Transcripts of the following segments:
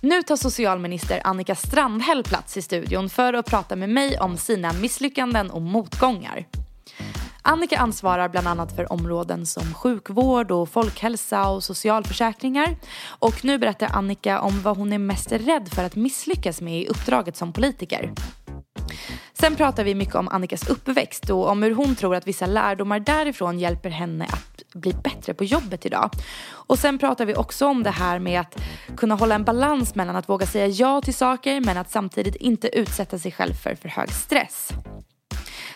Nu tar socialminister Annika Strandhäll plats i studion för att prata med mig om sina misslyckanden och motgångar. Annika ansvarar bland annat för områden som sjukvård och folkhälsa och socialförsäkringar. Och nu berättar Annika om vad hon är mest rädd för att misslyckas med i uppdraget som politiker. Sen pratar vi mycket om Annikas uppväxt och om hur hon tror att vissa lärdomar därifrån hjälper henne att bli bättre på jobbet idag. Och sen pratar vi också om det här med att kunna hålla en balans mellan att våga säga ja till saker men att samtidigt inte utsätta sig själv för för hög stress.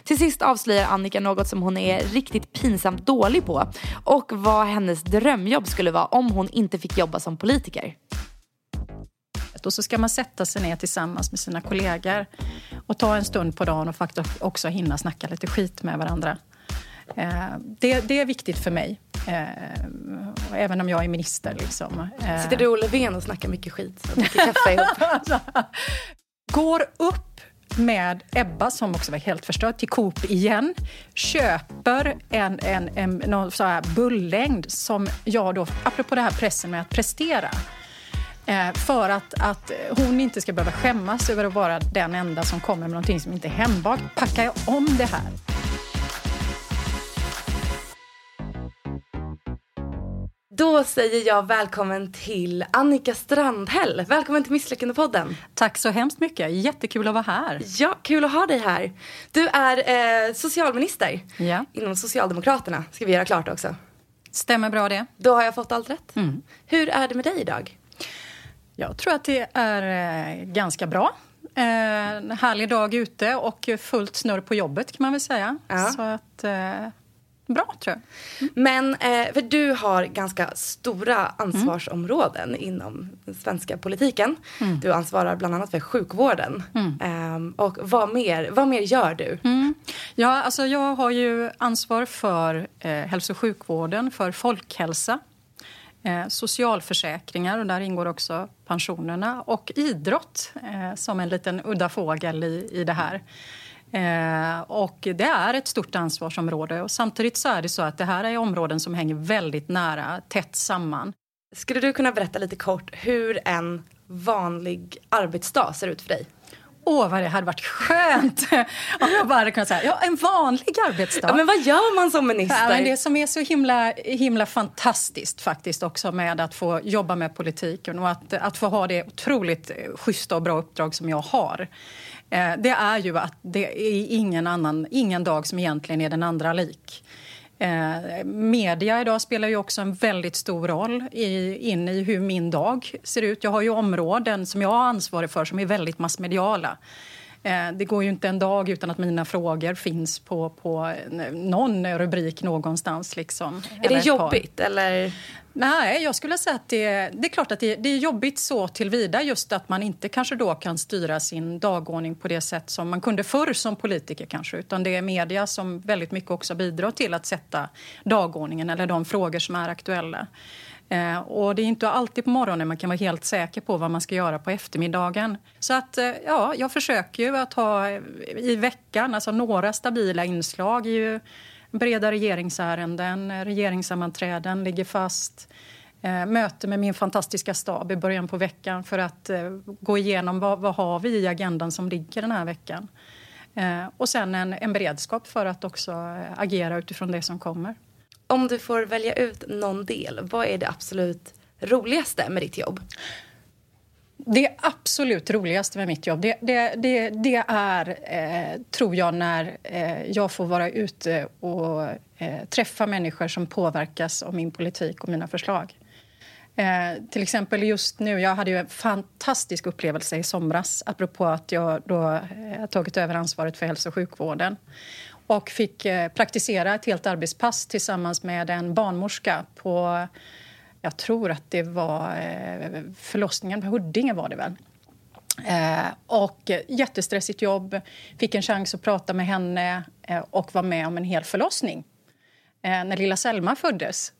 Till sist avslöjar Annika något som hon är riktigt pinsamt dålig på och vad hennes drömjobb skulle vara om hon inte fick jobba som politiker. Och så ska man sätta sig ner tillsammans med sina kollegor och ta en stund på dagen och faktiskt också hinna snacka lite skit med varandra. Eh, det, det är viktigt för mig, eh, även om jag är minister. Liksom. Eh. Sitter du och Löfven och snackar mycket skit och dricker kaffe ihop? Går upp med Ebba, som också var helt förstörd, till Coop igen. Köper en, en, en någon så här bullängd som jag då, apropå det här pressen med att prestera, för att, att hon inte ska behöva skämmas över att vara den enda som kommer med någonting som inte är hembakt, packar jag om det här. Då säger jag välkommen till Annika Strandhäll. Välkommen till Misslyckandepodden. Tack så hemskt mycket. Jättekul att vara här. Ja, kul att ha dig här. Du är eh, socialminister ja. inom Socialdemokraterna, ska vi göra klart också. Stämmer bra det. Då har jag fått allt rätt. Mm. Hur är det med dig idag? Jag tror att det är eh, ganska bra. Eh, en härlig dag ute och fullt snurr på jobbet kan man väl säga. Ja. Så att eh, bra, tror jag. Mm. Men, för du har ganska stora ansvarsområden mm. inom den svenska politiken. Mm. Du ansvarar bland annat för sjukvården. Um, och vad mer, vad mer gör du? Mm. Ja, alltså jag har ju ansvar för eh, hälso och sjukvården, för folkhälsa. Eh, socialförsäkringar, och där ingår också pensionerna och idrott eh, som en liten udda fågel i, i det här. Eh, och det är ett stort ansvarsområde. Och samtidigt så är det så att det här är områden som hänger väldigt nära, tätt samman. Skulle du kunna berätta lite kort hur en vanlig arbetsdag ser ut för dig? Åh, vad det hade varit skönt om jag bara kunde säga ja, en vanlig arbetsdag. Ja, men vad gör man som minister? Ja, det som är så himla, himla fantastiskt faktiskt också med att få jobba med politiken och att, att få ha det otroligt schyssta och bra uppdrag som jag har Eh, det är ju att det är ingen, annan, ingen dag som egentligen är den andra lik. Eh, media idag spelar ju också en väldigt stor roll i, in i hur min dag ser ut. Jag har ju områden som jag har ansvarig för som är väldigt massmediala. Eh, det går ju inte en dag utan att mina frågor finns på, på någon rubrik någonstans. Liksom. Är det jobbigt? Eller? Nej, jag skulle säga att det, det är klart att det, det, är jobbigt så tillvida just att man inte kanske då kan styra sin dagordning på det sätt som man kunde förr som politiker kanske. Utan det är media som väldigt mycket också bidrar till att sätta dagordningen eller de frågor som är aktuella. Eh, och det är inte alltid på morgonen man kan vara helt säker på vad man ska göra på eftermiddagen. Så att, eh, ja, jag försöker ju att ha eh, i veckan, alltså några stabila inslag. Ju breda regeringsärenden, regeringssammanträden ligger fast. Eh, möte med min fantastiska stab i början på veckan för att eh, gå igenom vad, vad har vi i agendan som ligger den här veckan. Eh, och sen en, en beredskap för att också eh, agera utifrån det som kommer. Om du får välja ut någon del, vad är det absolut roligaste med ditt jobb? Det absolut roligaste med mitt jobb det, det, det, det är, eh, tror jag, när eh, jag får vara ute och eh, träffa människor som påverkas av min politik och mina förslag. Eh, till exempel just nu, jag hade ju en fantastisk upplevelse i somras apropå att jag då eh, tagit över ansvaret för hälso och sjukvården och fick eh, praktisera ett helt arbetspass tillsammans med en barnmorska på jag tror att det var eh, förlossningen på Huddinge var det väl. Eh, och jättestressigt jobb. Fick en chans att prata med henne och var med om en hel förlossning. när lilla Selma föddes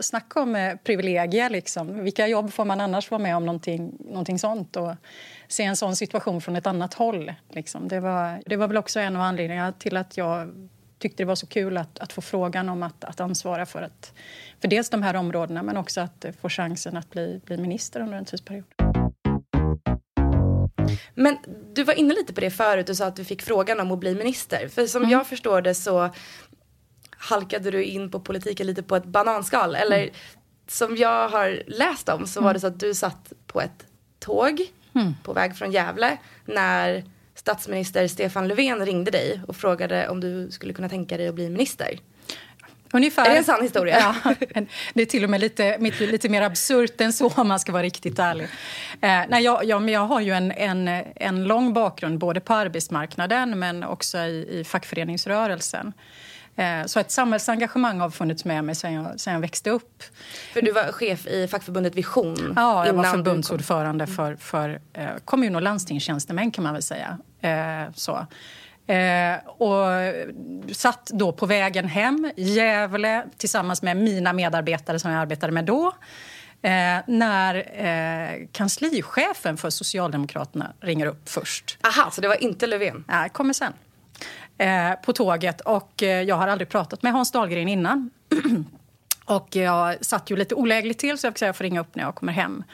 snacka om privilegier. Liksom. Vilka jobb får man annars vara med om någonting, någonting sånt? Och se en sån situation från ett annat håll. Liksom. Det, var, det var väl också en av anledningarna till att jag tyckte det var så kul att, att få frågan om att, att ansvara för, att, för dels de här områdena men också att få chansen att bli, bli minister under en tidsperiod. Men du var inne lite på det förut, du sa att du fick frågan om att bli minister. För som Mm. jag förstår det så halkade du in på politiken lite på ett bananskal. Eller Mm. som jag har läst om så var det så att du satt på ett tåg Mm. på väg från Gävle när statsminister Stefan Löfven ringde dig och frågade om du skulle kunna tänka dig att bli minister. Ungefär. Är det en sann historia? Ja, det är till och med lite, lite, mer absurt än så om man ska vara riktigt ärlig. Eh, nej, jag, jag, jag har ju en, en, en lång bakgrund både på arbetsmarknaden men också i, i fackföreningsrörelsen. Eh, så ett samhällsengagemang har funnits med mig sen jag, sen jag växte upp. För du var chef i fackförbundet Vision. Ja, jag var förbundsordförande för, för eh, kommun och landstingstjänstemän kan man väl säga. Eh, så. Eh, och satt då på vägen hem Gävle tillsammans med mina medarbetare som jag arbetade med då. Eh, när eh, kanslichefen för Socialdemokraterna ringer upp först. Aha, så det var inte Löfven? Nej, kommer sen. Eh, på tåget. Och eh, jag har aldrig pratat med Hans Dahlgren innan. och jag satt ju lite olägligt till så jag fick säga jag får ringa upp när jag kommer hem.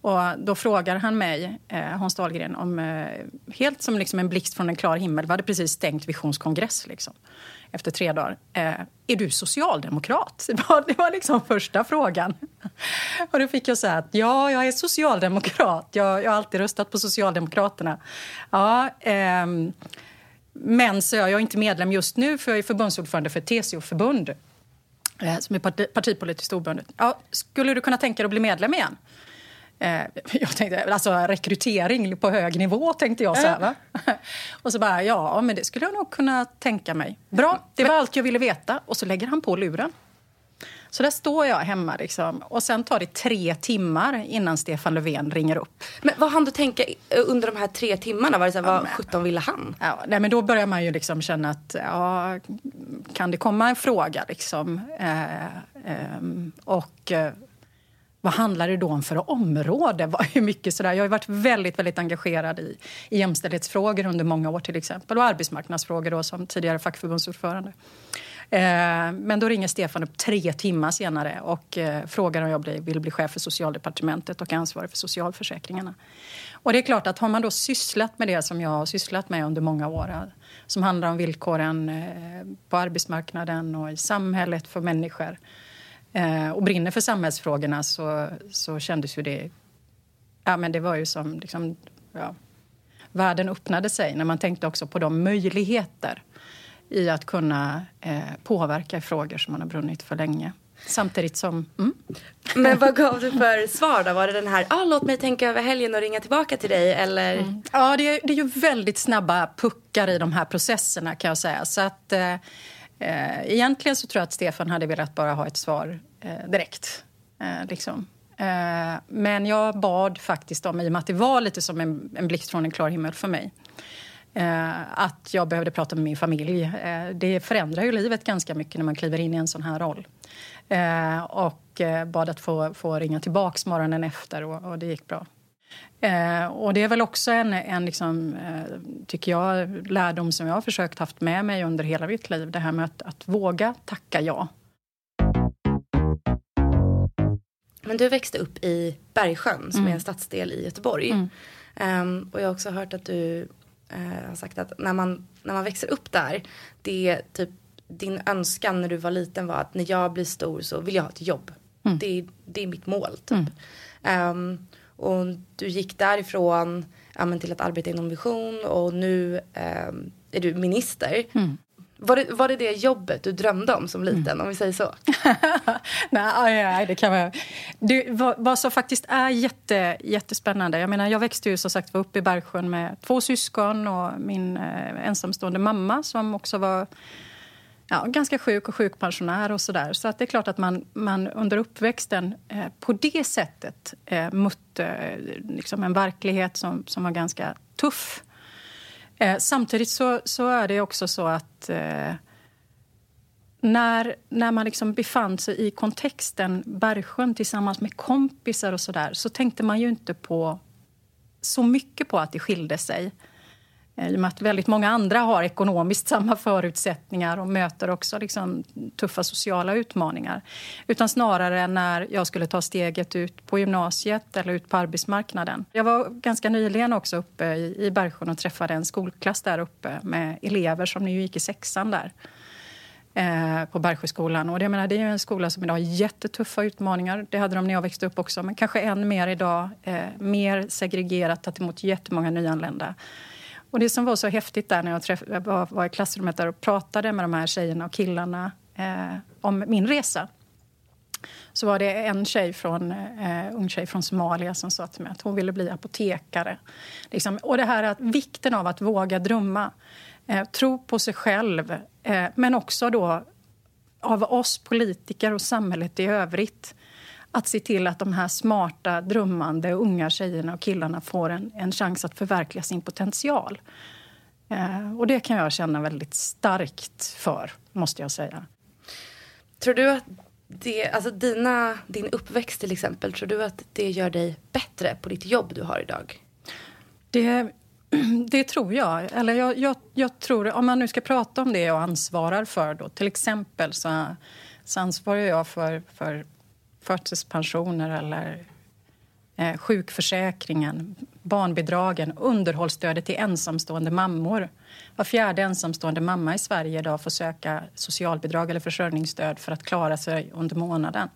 Och då frågar han mig, eh, Hans Dahlgren, om, eh, helt som liksom en blixt från en klar himmel. Vi hade precis stängt Visions kongress liksom, efter tre dagar. Eh, är du socialdemokrat? Det var, det var liksom första frågan. Och då fick jag säga att ja, jag är socialdemokrat. Jag, jag har alltid röstat på Socialdemokraterna. Ja, ehm, men så jag är inte medlem just nu för jag är förbundsordförande för TCO-förbund eh, som är parti, partipolitiskt obundet. Ja, skulle du kunna tänka dig att bli medlem igen? Eh, jag tänkte, alltså rekrytering på hög nivå tänkte jag så här, va? Och så bara, ja men det skulle jag nog kunna tänka mig. Bra, det var allt jag ville veta. Och så lägger han på luren. Så där står jag hemma liksom. Och sen tar det tre timmar innan Stefan Löfven ringer upp. Men vad hann du tänka under de här tre timmarna? Var det så här, vad sjutton ville han? Ja, nej, men då börjar man ju liksom känna att ja, kan det komma en fråga? Liksom? Eh, ehm, och eh, vad handlar det då om för område? Ju mycket sådär. Jag har ju varit väldigt, väldigt engagerad i, i jämställdhetsfrågor under många år till exempel och arbetsmarknadsfrågor då, som tidigare fackförbundsordförande. Eh, men då ringer Stefan upp tre timmar senare och eh, frågar om jag vill bli chef för socialdepartementet och ansvarig för socialförsäkringarna. Och det är klart att har man då sysslat med det som jag har sysslat med under många år eh, som handlar om villkoren på arbetsmarknaden och i samhället för människor och brinner för samhällsfrågorna så, så kändes ju det... Ja, men det var ju som... Liksom, ja, världen öppnade sig när man tänkte också på de möjligheter i att kunna eh, påverka i frågor som man har brunnit för länge. Samtidigt som... Mm, Men vad gav du för svar då? Var det den här, ah, låt mig tänka över helgen och ringa tillbaka till dig eller? Ja, det är, det är ju väldigt snabba puckar i de här processerna kan jag säga. Så att, eh, eh, egentligen så tror jag att Stefan hade velat bara ha ett svar eh, direkt. Eh, liksom. eh, men jag bad faktiskt om, i och med att det var lite som en, en blixt från en klar himmel för mig, eh, att jag behövde prata med min familj. Eh, det förändrar ju livet ganska mycket när man kliver in i en sån här roll. Eh, och eh, bad att få, få ringa tillbaks morgonen efter och, och det gick bra. Eh, och det är väl också en, en liksom, eh, tycker jag, lärdom som jag har försökt haft med mig under hela mitt liv. Det här med att, att våga tacka ja. Men du växte upp i Bergsjön som Mm. är en stadsdel i Göteborg. Ehm, och jag har också hört att du eh, har sagt att när man, när man växer upp där, det är typ din önskan när du var liten var att när jag blir stor så vill jag ha ett jobb. Mm. Det, är- det är mitt mål typ. Ehm, och du gick därifrån ja, till att arbeta inom vision och nu ehm, är du minister. Mm. Var, det, var det det jobbet du drömde om som liten om vi säger så? nej, aj, det kan vara... Det, vad, vad som faktiskt är jätte, jättespännande... Jag, menar, jag växte ju som sagt var upp i Bergsjön med två syskon och min eh, ensamstående mamma som också var ja, ganska sjuk och sjukpensionär och sådär. Så att det är klart att man, man under uppväxten eh, på det sättet eh, mötte eh, liksom en verklighet som, som var ganska tuff. Eh, samtidigt så, så är det också så att eh, när, när man liksom befann sig i kontexten Bergsjön tillsammans med kompisar och sådär så tänkte man ju inte på så mycket på att det skilde sig. Eh, I och med att väldigt många andra har ekonomiskt samma förutsättningar och möter också liksom tuffa sociala utmaningar. Utan snarare när jag skulle ta steget ut på gymnasiet eller ut på arbetsmarknaden. Jag var ganska nyligen också uppe i Bergsjön och träffade en skolklass där uppe med elever som nu gick i sexan där eh, på Bergsjöskolan. Och det, menar, det är en skola som idag har jättetuffa utmaningar. Det hade de när jag växte upp också, men kanske än mer idag. Eh, mer segregerat, tagit emot jättemånga nyanlända. Och det som var så häftigt där när jag träff- var, var i klassrummet där och pratade med de här tjejerna och killarna eh, om min resa så var det en tjej från, eh, ung tjej från Somalia som sa till mig att hon ville bli apotekare. Liksom, och det här att vikten av att våga drömma, eh, tro på sig själv eh, men också då av oss politiker och samhället i övrigt att se till att de här smarta, drömmande unga tjejerna och killarna får en, en chans att förverkliga sin potential. Eh, och det kan jag känna väldigt starkt för, måste jag säga. Tror du att det, alltså dina, din uppväxt till exempel, tror du att det gör dig bättre på ditt jobb du har idag? Det, det tror jag. Eller jag, jag, jag, tror, om man nu ska prata om det jag ansvarar för då, till exempel så, så ansvarar jag för, för förtidspensioner eller eh, sjukförsäkringen, barnbidragen, underhållsstödet till ensamstående mammor. Var fjärde ensamstående mamma i Sverige idag får söka socialbidrag eller försörjningsstöd för att klara sig under månaden.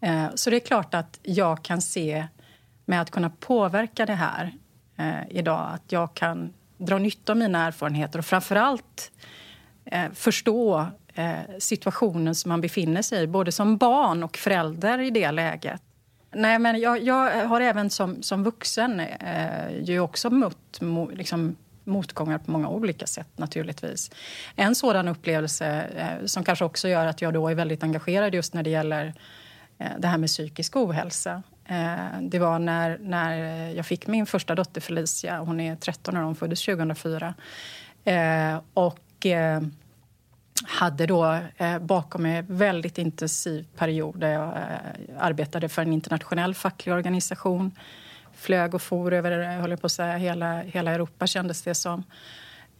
Eh, så det är klart att jag kan se med att kunna påverka det här eh, idag, att jag kan dra nytta av mina erfarenheter och framför allt eh, förstå Eh, situationen som man befinner sig i, både som barn och förälder i det läget. Nej, men jag, jag har även som, som vuxen eh, ju också mött mo, liksom, motgångar på många olika sätt naturligtvis. En sådan upplevelse eh, som kanske också gör att jag då är väldigt engagerad just när det gäller eh, det här med psykisk ohälsa. Eh, det var när, när jag fick min första dotter Felicia. Hon är 13 år, hon föddes 2004. Eh, och eh, hade då eh, bakom mig en väldigt intensiv period där jag eh, arbetade för en internationell facklig organisation. Flög och for över eh, jag på att säga, hela, hela Europa, kändes det som.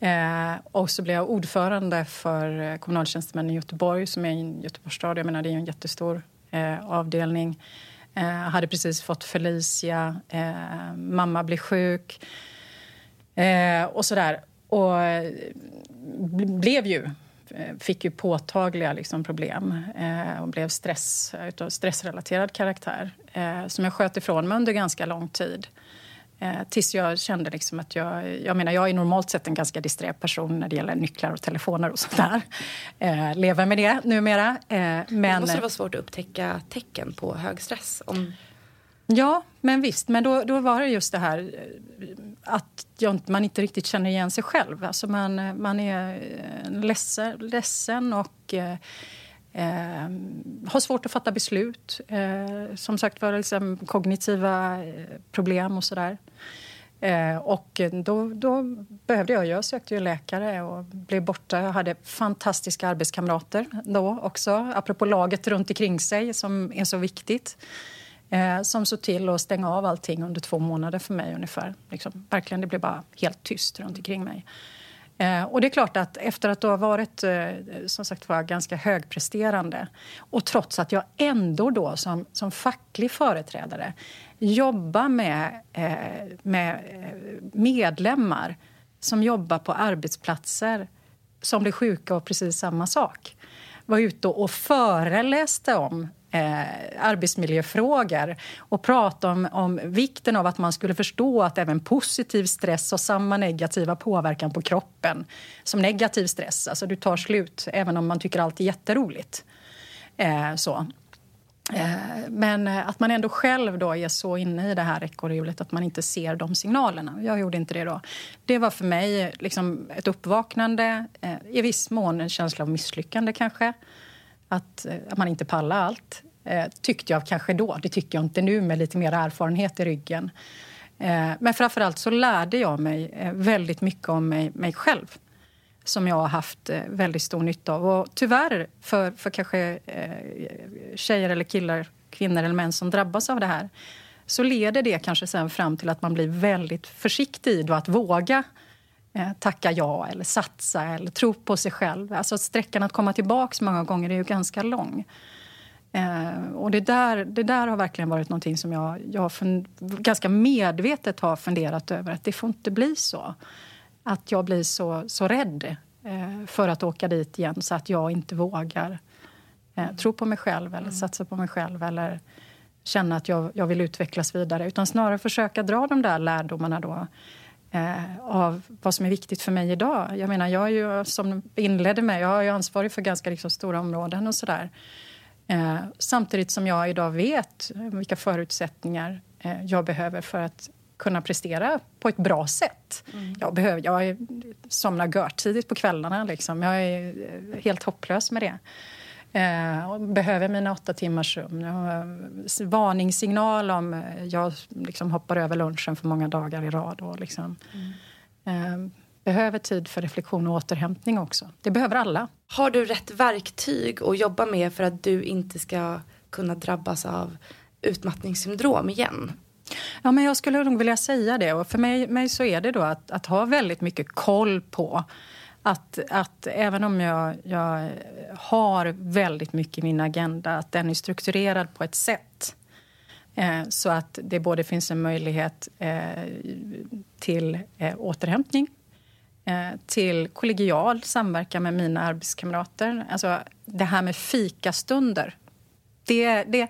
Eh, och så blev jag ordförande för eh, kommunaltjänstemännen i Göteborg som är en Göteborgsstad. Jag menar, det är en jättestor eh, avdelning. Jag eh, hade precis fått Felicia, eh, mamma blev sjuk eh, och så där. Och blev ju fick ju påtagliga liksom, problem eh, och blev stress, utav stressrelaterad karaktär eh, som jag sköt ifrån mig under ganska lång tid. Eh, tills jag kände liksom att jag... Jag menar, jag är normalt sett en ganska disträ person när det gäller nycklar och telefoner och sånt där. Eh, lever med det numera. Eh, men... Det måste vara svårt att upptäcka tecken på hög stress. Om... Ja, men visst. Men då, då var det just det här eh, att man inte riktigt känner igen sig själv. Alltså man, eh, man är eh, ledsen, ledsen och eh, eh, har svårt att fatta beslut. Eh, som sagt var, liksom kognitiva problem och sådär. Eh, och då, då, behövde jag. Jag sökte ju läkare och blev borta. Jag hade fantastiska arbetskamrater då också. Apropå laget runt omkring sig som är så viktigt eh, som såg till att stänga av allting under två månader för mig ungefär. Liksom, verkligen, det blev bara helt tyst runt omkring mig. Eh, och det är klart att efter att ha varit eh, som sagt var ganska högpresterande och trots att jag ändå då som, som facklig företrädare jobbar med, eh, med eh, medlemmar som jobbar på arbetsplatser som blir sjuka av precis samma sak var ute och föreläste om eh, arbetsmiljöfrågor och prata om, om vikten av att man skulle förstå att även positiv stress har samma negativa påverkan på kroppen som negativ stress. Alltså du tar slut även om man tycker allt är jätteroligt. Eh, så. Eh, men att man ändå själv då är så inne i det här ekorrhjulet att man inte ser de signalerna. Jag gjorde inte det då. Det var för mig liksom ett uppvaknande, eh, i viss mån en känsla av misslyckande kanske att, eh, att man inte pallar allt. Eh, tyckte jag kanske då. Det tycker jag inte nu med lite mer erfarenhet i ryggen. Eh, men framförallt så lärde jag mig eh, väldigt mycket om mig, mig själv som jag har haft eh, väldigt stor nytta av. Och tyvärr för, för kanske eh, tjejer eller killar, kvinnor eller män som drabbas av det här så leder det kanske sen fram till att man blir väldigt försiktig i att våga eh, tacka ja eller satsa eller tro på sig själv. Alltså sträckan att komma tillbaka många gånger är ju ganska lång. Eh, och det där, det där har verkligen varit någonting som jag, jag fund, ganska medvetet har funderat över. Att det får inte bli så. Att jag blir så, så rädd eh, för att åka dit igen så att jag inte vågar eh, tro på mig själv eller mm. satsa på mig själv eller känna att jag, jag vill utvecklas vidare. Utan snarare försöka dra de där lärdomarna då eh, av vad som är viktigt för mig idag. Jag menar, jag är ju, som inledde med, jag är ansvarig för ganska liksom, stora områden och sådär. Eh, samtidigt som jag idag vet vilka förutsättningar eh, jag behöver för att kunna prestera på ett bra sätt. Mm. Jag, behöver, jag somnar görtidigt på kvällarna. Liksom. Jag är eh, helt hopplös med det. Eh, behöver mina åtta timmars sömn. Varningssignal om eh, jag liksom hoppar över lunchen för många dagar i rad. Och liksom. Mm. Eh, behöver tid för reflektion och återhämtning också. Det behöver alla. Har du rätt verktyg att jobba med för att du inte ska kunna drabbas av utmattningssyndrom igen? Ja, men jag skulle nog vilja säga det. Och för mig, mig så är det då att, att ha väldigt mycket koll på att, att även om jag, jag har väldigt mycket i min agenda, att den är strukturerad på ett sätt eh, så att det både finns en möjlighet eh, till eh, återhämtning eh, till kollegial samverkan med mina arbetskamrater. Alltså det här med fikastunder det, det,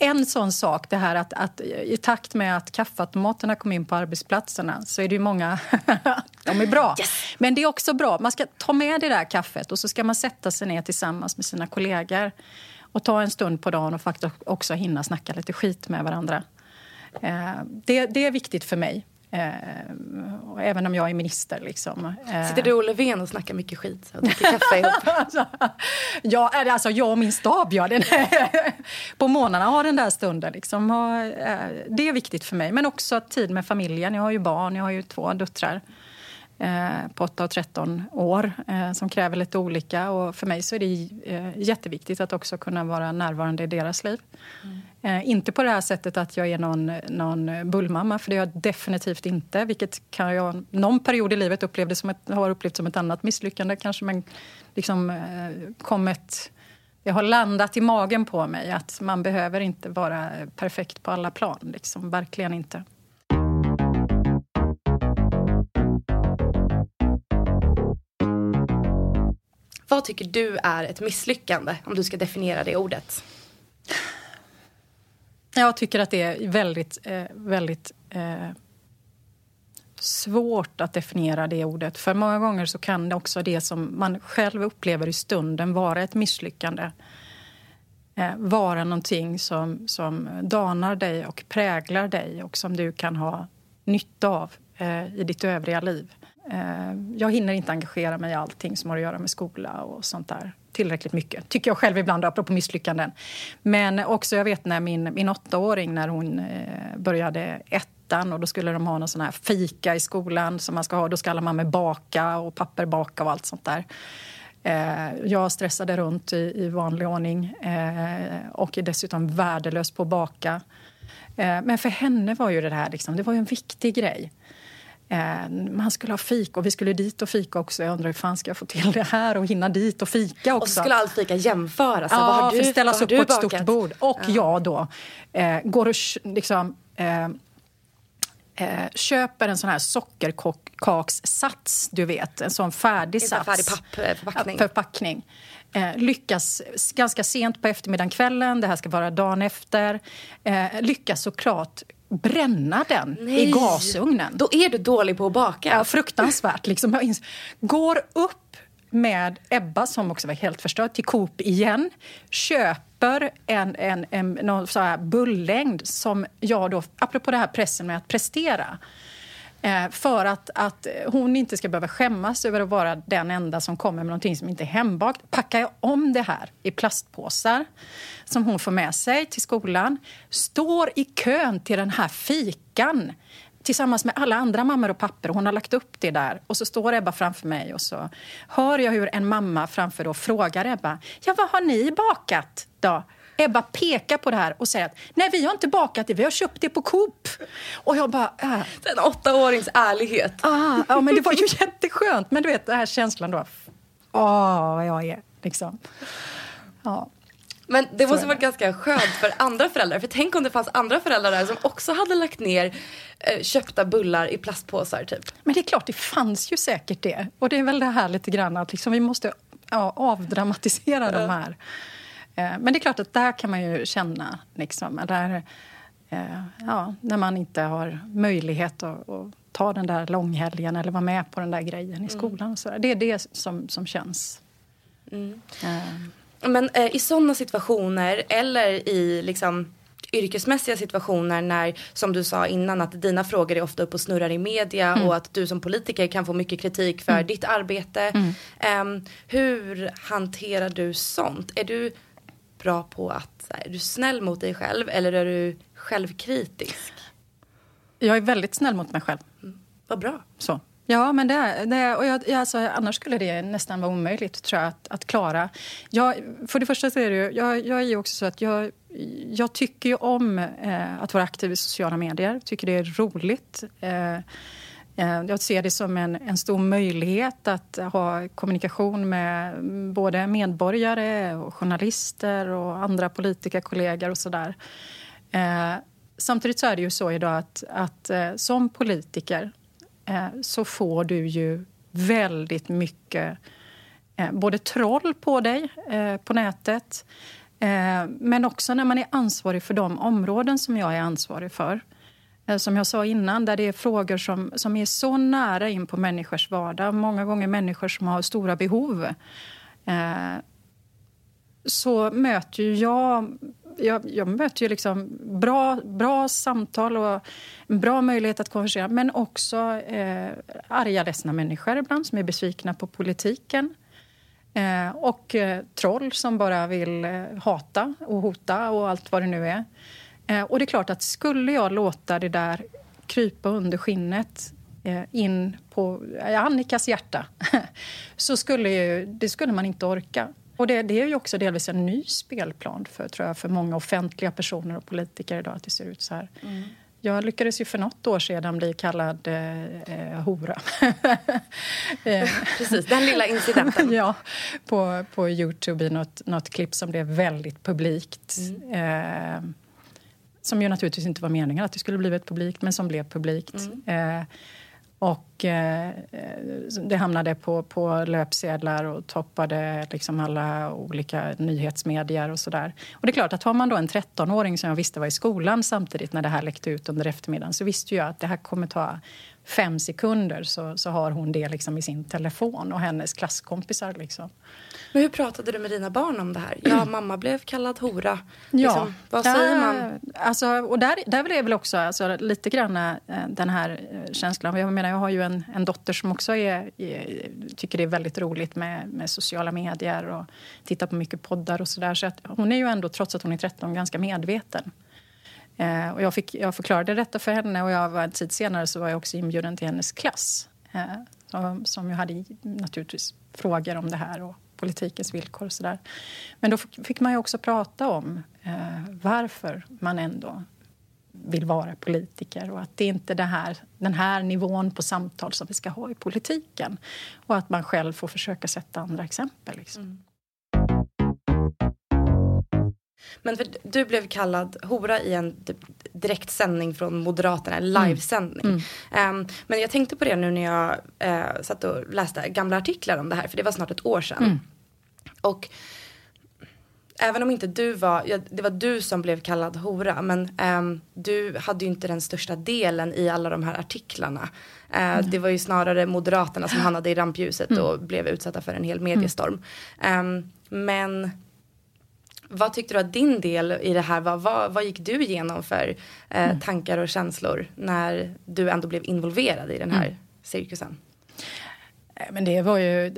en sån sak, det här att, att i takt med att kaffeautomaterna kom in på arbetsplatserna så är det ju många... de är bra. Yes. Men det är också bra. Man ska ta med det där kaffet och så ska man sätta sig ner tillsammans med sina kollegor och ta en stund på dagen och faktiskt också hinna snacka lite skit med varandra. Eh, det, det är viktigt för mig. Eh, även om jag är minister. Liksom. Eh. Sitter du och Löfven och snackar mycket skit och dricker kaffe ihop? alltså, ja, alltså, jag och min stab gör det. på morgnarna har den där stunden. Liksom, har, eh, det är viktigt för mig. Men också tid med familjen. Jag har ju barn, jag har ju två döttrar eh, på 8 och 13 år eh, som kräver lite olika. Och för mig så är det eh, jätteviktigt att också kunna vara närvarande i deras liv. Mm. Eh, inte på det här sättet att jag är någon, någon bullmamma, för det är jag definitivt inte. Vilket kan jag någon period i livet upplevde som ett, har upplevt som ett annat misslyckande. Kanske, men liksom eh, kommit, det har landat i magen på mig att man behöver inte vara perfekt på alla plan. Liksom, verkligen inte. Vad tycker du är ett misslyckande, om du ska definiera det ordet? Jag tycker att det är väldigt, eh, väldigt eh, svårt att definiera det ordet. För många gånger så kan det också det som man själv upplever i stunden vara ett misslyckande. Eh, vara någonting som, som danar dig och präglar dig och som du kan ha nytta av eh, i ditt övriga liv. Eh, jag hinner inte engagera mig i allting som har att göra med skola och sånt där tillräckligt mycket. Tycker jag själv ibland, apropå misslyckanden. Men också, jag vet när min, min åttaåring, när hon eh, började ett och då skulle de ha någon sån här fika i skolan som man ska ha. Då ska alla mammor baka och papper baka och allt sånt där. Eh, jag stressade runt i, i vanlig ordning eh, och är dessutom värdelös på att baka. Eh, men för henne var ju det här liksom, det var en viktig grej. Eh, man skulle ha fika och vi skulle dit och fika också. Jag undrar hur fan ska jag få till det här och hinna dit och fika också. Och så skulle allt fika jämföras. Ja, vad har du, ställas upp på ett stort bord. Och ja. jag då eh, går och liksom eh, eh, köper en sån här sockerkakssats, du vet. En sån färdig sats. Färdig pappförpackning. Förpackning. Eh, lyckas ganska sent på eftermiddagen, kvällen. Det här ska vara dagen efter. Eh, lyckas såklart bränna den Nej. i gasugnen. Då är du dålig på att baka. Ja, fruktansvärt. Liksom. Går upp med Ebba, som också var helt förstörd, till Coop igen. Köper en, en, en någon så här bullängd som jag då, apropå det här pressen med att prestera, Eh, för att, att hon inte ska behöva skämmas över att vara den enda som kommer med någonting som inte är hembakt packar jag om det här i plastpåsar som hon får med sig till skolan. Står i kön till den här fikan tillsammans med alla andra mammor och papper. Hon har lagt upp det där. Och så står Ebba framför mig och så hör jag hur en mamma framför då frågar Ebba. Ja, vad har ni bakat då? Ebba pekar på det här och säger att nej, vi har inte bakat det, vi har köpt det på Coop. Och jag bara... Äh. En åttaårings ärlighet. Ah, ja, men det var ju jätteskönt. Men du vet, den här känslan då. Åh, vad jag är, liksom. Ja. Men det måste varit ganska skönt för andra föräldrar. För tänk om det fanns andra föräldrar där som också hade lagt ner eh, köpta bullar i plastpåsar typ. Men det är klart, det fanns ju säkert det. Och det är väl det här lite grann att liksom, vi måste ja, avdramatisera de här. Eh, men det är klart att där kan man ju känna liksom, där, eh, ja, när man inte har möjlighet att, att ta den där långhelgen eller vara med på den där grejen i mm. skolan. Mm. Så det är det som, som känns. Mm. Uh. Men eh, i sådana situationer eller i liksom yrkesmässiga situationer när, som du sa innan, att dina frågor är ofta uppe och snurrar i media mm. och att du som politiker kan få mycket kritik för mm. ditt arbete. Mm. Um, hur hanterar du sånt? Är du bra på att, är du snäll mot dig själv eller är du självkritisk? Jag är väldigt snäll mot mig själv. Mm. Vad bra. Så. Ja, men det, det och jag, alltså, annars skulle det nästan vara omöjligt tror jag, att, att klara. Jag, för det första så är det jag, jag är också så att jag, jag tycker om eh, att vara aktiv i sociala medier. tycker det är roligt. Eh, Eh, jag ser det som en, en stor möjlighet att ha kommunikation med både medborgare och journalister och andra politikerkollegor och sådär. Eh, samtidigt så är det ju så idag att, att eh, som politiker Eh, så får du ju väldigt mycket eh, både troll på dig eh, på nätet men också när man är ansvarig för de områden som jag är ansvarig för. Eh, som jag sa innan, där det är frågor som, som är så nära in på människors vardag. Många gånger människor som har stora behov. Eh, så möter jag jag, jag möter ju liksom bra, bra samtal och en bra möjlighet att konversera men också eh, arga, ledsna människor ibland som är besvikna på politiken. Eh, och eh, troll som bara vill eh, hata och hota och allt vad det nu är. Eh, och det är klart att skulle jag låta det där krypa under skinnet eh, in på Annikas hjärta så skulle, ju, det skulle man inte orka. Och det, det, är ju också delvis en ny spelplan för, tror jag, för många offentliga personer och politiker idag att det ser ut så här. Mm. Jag lyckades ju för något år sedan bli kallad eh, eh hora. Eh, Precis, den lilla incidenten. ja, på, på Youtube i något, något klipp som blev väldigt publikt. Mm. Eh, som ju naturligtvis inte var meningen att det skulle bli publikt, men som blev publikt. Mm. Eh, och eh, det hamnade på, på löpsedlar och toppade liksom alla olika nyhetsmedier och sådär. Och det är klart att har man då en 13-åring som jag visste var i skolan samtidigt när det här läckte ut under eftermiddagen så visste jag att det här kommer ta fem sekunder så, så har hon det liksom i sin telefon och hennes klasskompisar. Liksom. Men hur pratade du med dina barn om det här? Ja, mamma blev kallad hora. Liksom, ja. Vad säger ja, man? Alltså, och där, där är väl också alltså, lite grann äh, den här äh, känslan. Jag menar, jag har ju en, en dotter som också är, är, tycker det är väldigt roligt med, med sociala medier och tittar på mycket poddar och sådär. Så att hon är ju ändå, trots att hon är 13, ganska medveten. Eh, och jag, fick, jag förklarade detta för henne och jag var, en tid senare så var jag också inbjuden till hennes klass. Eh, som, som jag hade naturligtvis frågor om det här och politikens villkor och sådär. Men då fick man ju också prata om eh, varför man ändå vill vara politiker och att det inte är det här, den här nivån på samtal som vi ska ha i politiken. Och att man själv får försöka sätta andra exempel. Liksom. Mm. Men du blev kallad hora i en direktsändning från Moderaterna, en mm. livesändning. Mm. Um, men jag tänkte på det nu när jag uh, satt och läste gamla artiklar om det här, för det var snart ett år sedan. Mm. Och även om inte du var, ja, det var du som blev kallad hora, men um, du hade ju inte den största delen i alla de här artiklarna. Uh, mm. Det var ju snarare Moderaterna som hamnade i rampljuset mm. och blev utsatta för en hel mediestorm. Um, men vad tyckte du att din del i det här var? Vad, vad gick du igenom för eh, mm. tankar och känslor när du ändå blev involverad i den här mm. cirkusen? Eh, men det var ju...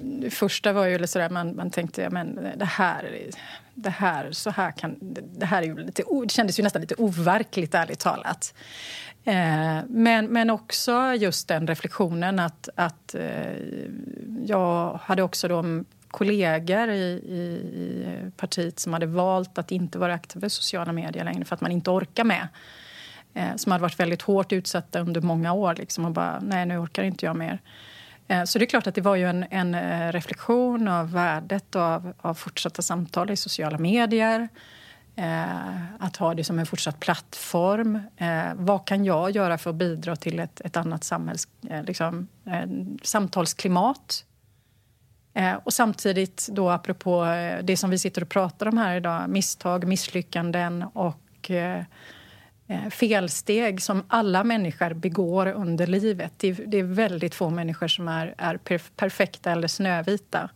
Det första var ju sådär, man, man tänkte men det här, det här, så här kan... Det här är ju lite, det kändes ju nästan lite overkligt, ärligt talat. Eh, men, men också just den reflektionen att, att eh, jag hade också då kollegor i, i, i, partiet som hade valt att inte vara aktiva i sociala medier längre för att man inte orkar med. Eh, som hade varit väldigt hårt utsatta under många år. Liksom, och bara, nej, nu orkar inte jag mer. Eh, så det är klart att det var ju en, en eh, reflektion av värdet av, av fortsatta samtal i sociala medier. Eh, att ha det som en fortsatt plattform. Eh, vad kan jag göra för att bidra till ett, ett annat samhälls, eh, liksom, eh, samtalsklimat? Eh, och samtidigt, då apropå eh, det som vi sitter och pratar om här idag misstag, misslyckanden och eh, eh, felsteg som alla människor begår under livet. Det är, det är väldigt få människor som är, är perfekta eller snövita.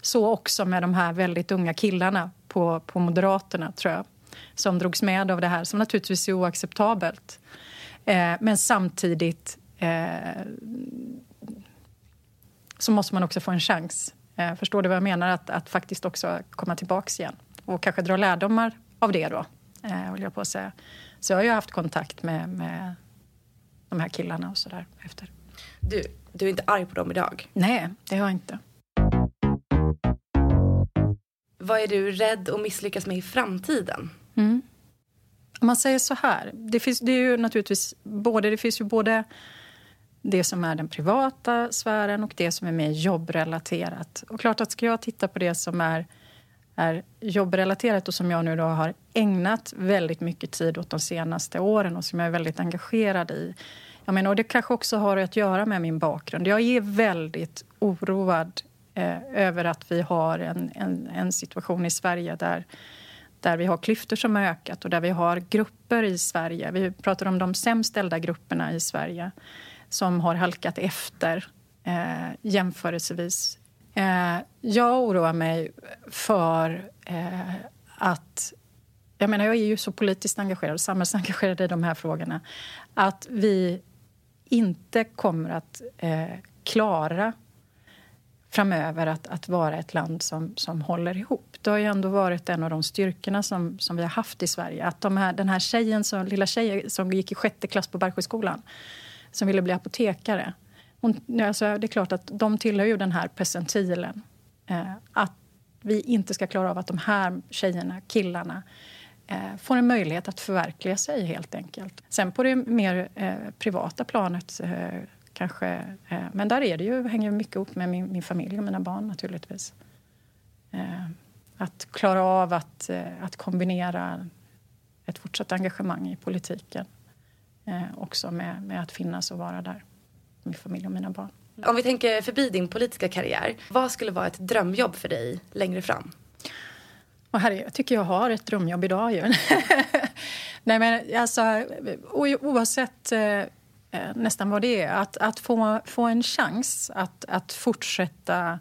Så också med de här väldigt unga killarna på, på Moderaterna, tror jag som drogs med av det här, som naturligtvis är oacceptabelt. Eh, men samtidigt eh, så måste man också få en chans. Eh, förstår du vad jag menar? Att, att faktiskt också komma tillbaka igen och kanske dra lärdomar av det då, eh, jag på att säga. Så jag har ju haft kontakt med, med de här killarna och sådär efter. Du, du är inte arg på dem idag? Nej, det har jag inte. Vad är du rädd att misslyckas med i framtiden? Mm. Om man säger så här, det finns, det är ju naturligtvis både, det finns ju både det som är den privata sfären och det som är mer jobbrelaterat. Och klart att ska jag titta på det som är, är jobbrelaterat och som jag nu då har ägnat väldigt mycket tid åt de senaste åren och som jag är väldigt engagerad i. Jag menar, och det kanske också har att göra med min bakgrund. Jag är väldigt oroad eh, över att vi har en, en, en situation i Sverige där där vi har klyftor som har ökat och där vi har grupper i Sverige. Vi pratar om de sämst ställda grupperna i Sverige som har halkat efter eh, jämförelsevis. Eh, jag oroar mig för eh, att... Jag menar, jag är ju så politiskt engagerad och samhällsengagerad i de här frågorna att vi inte kommer att eh, klara framöver att, att vara ett land som, som håller ihop. Det har ju ändå varit en av de styrkorna som, som vi har haft i Sverige. Att de här, den här tjejen, som, lilla tjejen som gick i sjätte klass på Bergsjöskolan som ville bli apotekare. Hon, alltså, det är klart att de tillhör ju den här percentilen. Eh, att vi inte ska klara av att de här tjejerna, killarna eh, får en möjlighet att förverkliga sig, helt enkelt. Sen på det mer eh, privata planet eh, kanske. Eh, men där är det ju, hänger mycket ihop med min, min familj och mina barn naturligtvis. Eh, att klara av att, eh, att kombinera ett fortsatt engagemang i politiken också med, med att finnas och vara där, min familj och mina barn. Om vi tänker förbi din politiska karriär, vad skulle vara ett drömjobb för dig längre fram? Och här, jag tycker jag har ett drömjobb idag ju. Nej men alltså oavsett eh, nästan vad det är. Att, att få, få en chans att, att fortsätta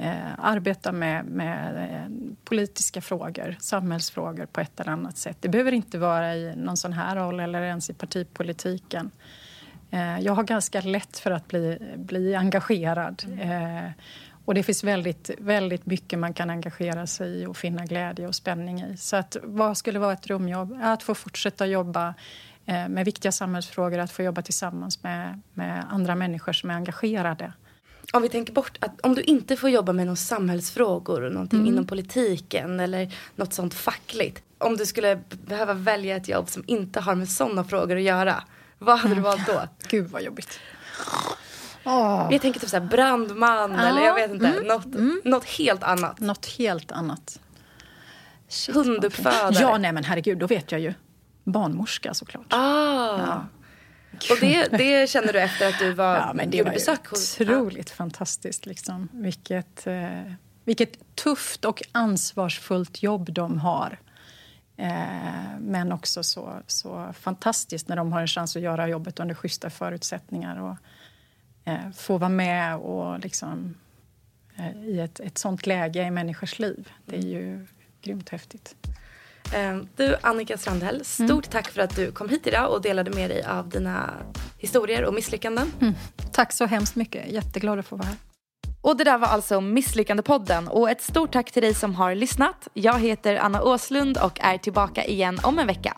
eh, arbeta med, med eh, politiska frågor, samhällsfrågor på ett eller annat sätt. Det behöver inte vara i någon sån här roll eller ens i partipolitiken. Eh, jag har ganska lätt för att bli, bli engagerad. Eh, Och det finns väldigt, väldigt mycket man kan engagera sig i och finna glädje och spänning i. Så att, vad skulle vara ett drömjobb? Att få fortsätta jobba Eh, med viktiga samhällsfrågor, att få jobba tillsammans med, med andra människor som är engagerade. Om vi tänker bort att om du inte får jobba med några samhällsfrågor, någonting mm. inom politiken eller något sånt fackligt. Om du skulle behöva välja ett jobb som inte har med sådana frågor att göra, vad hade du valt då? Gud vad jobbigt. Oh. Jag tänker typ såhär brandman ah. eller jag vet inte, mm. Något, mm. något helt annat. Något helt annat. Hunduppfödare. Ja, nej men herregud, då vet jag ju barnmorska såklart. Ah. Ja. Och det, det känner du efter att du var, ja, men det var besök hos... otroligt ja. fantastiskt. Liksom. Vilket, eh, vilket tufft och ansvarsfullt jobb de har. Eh, men också så, så fantastiskt när de har en chans att göra jobbet under schyssta förutsättningar och eh, få vara med och liksom, eh, i ett, ett sånt läge i människors liv. Det är ju grymt häftigt. Ehm, du Annika Strandhäll, stort mm. tack för att du kom hit idag och delade med dig av dina historier och misslyckanden. Mm. Tack så hemskt mycket, jätteglad att få vara här. Och det där var alltså Misslyckandepodden och ett stort tack till dig som har lyssnat. Jag heter Anna Åslund och är tillbaka igen om en vecka.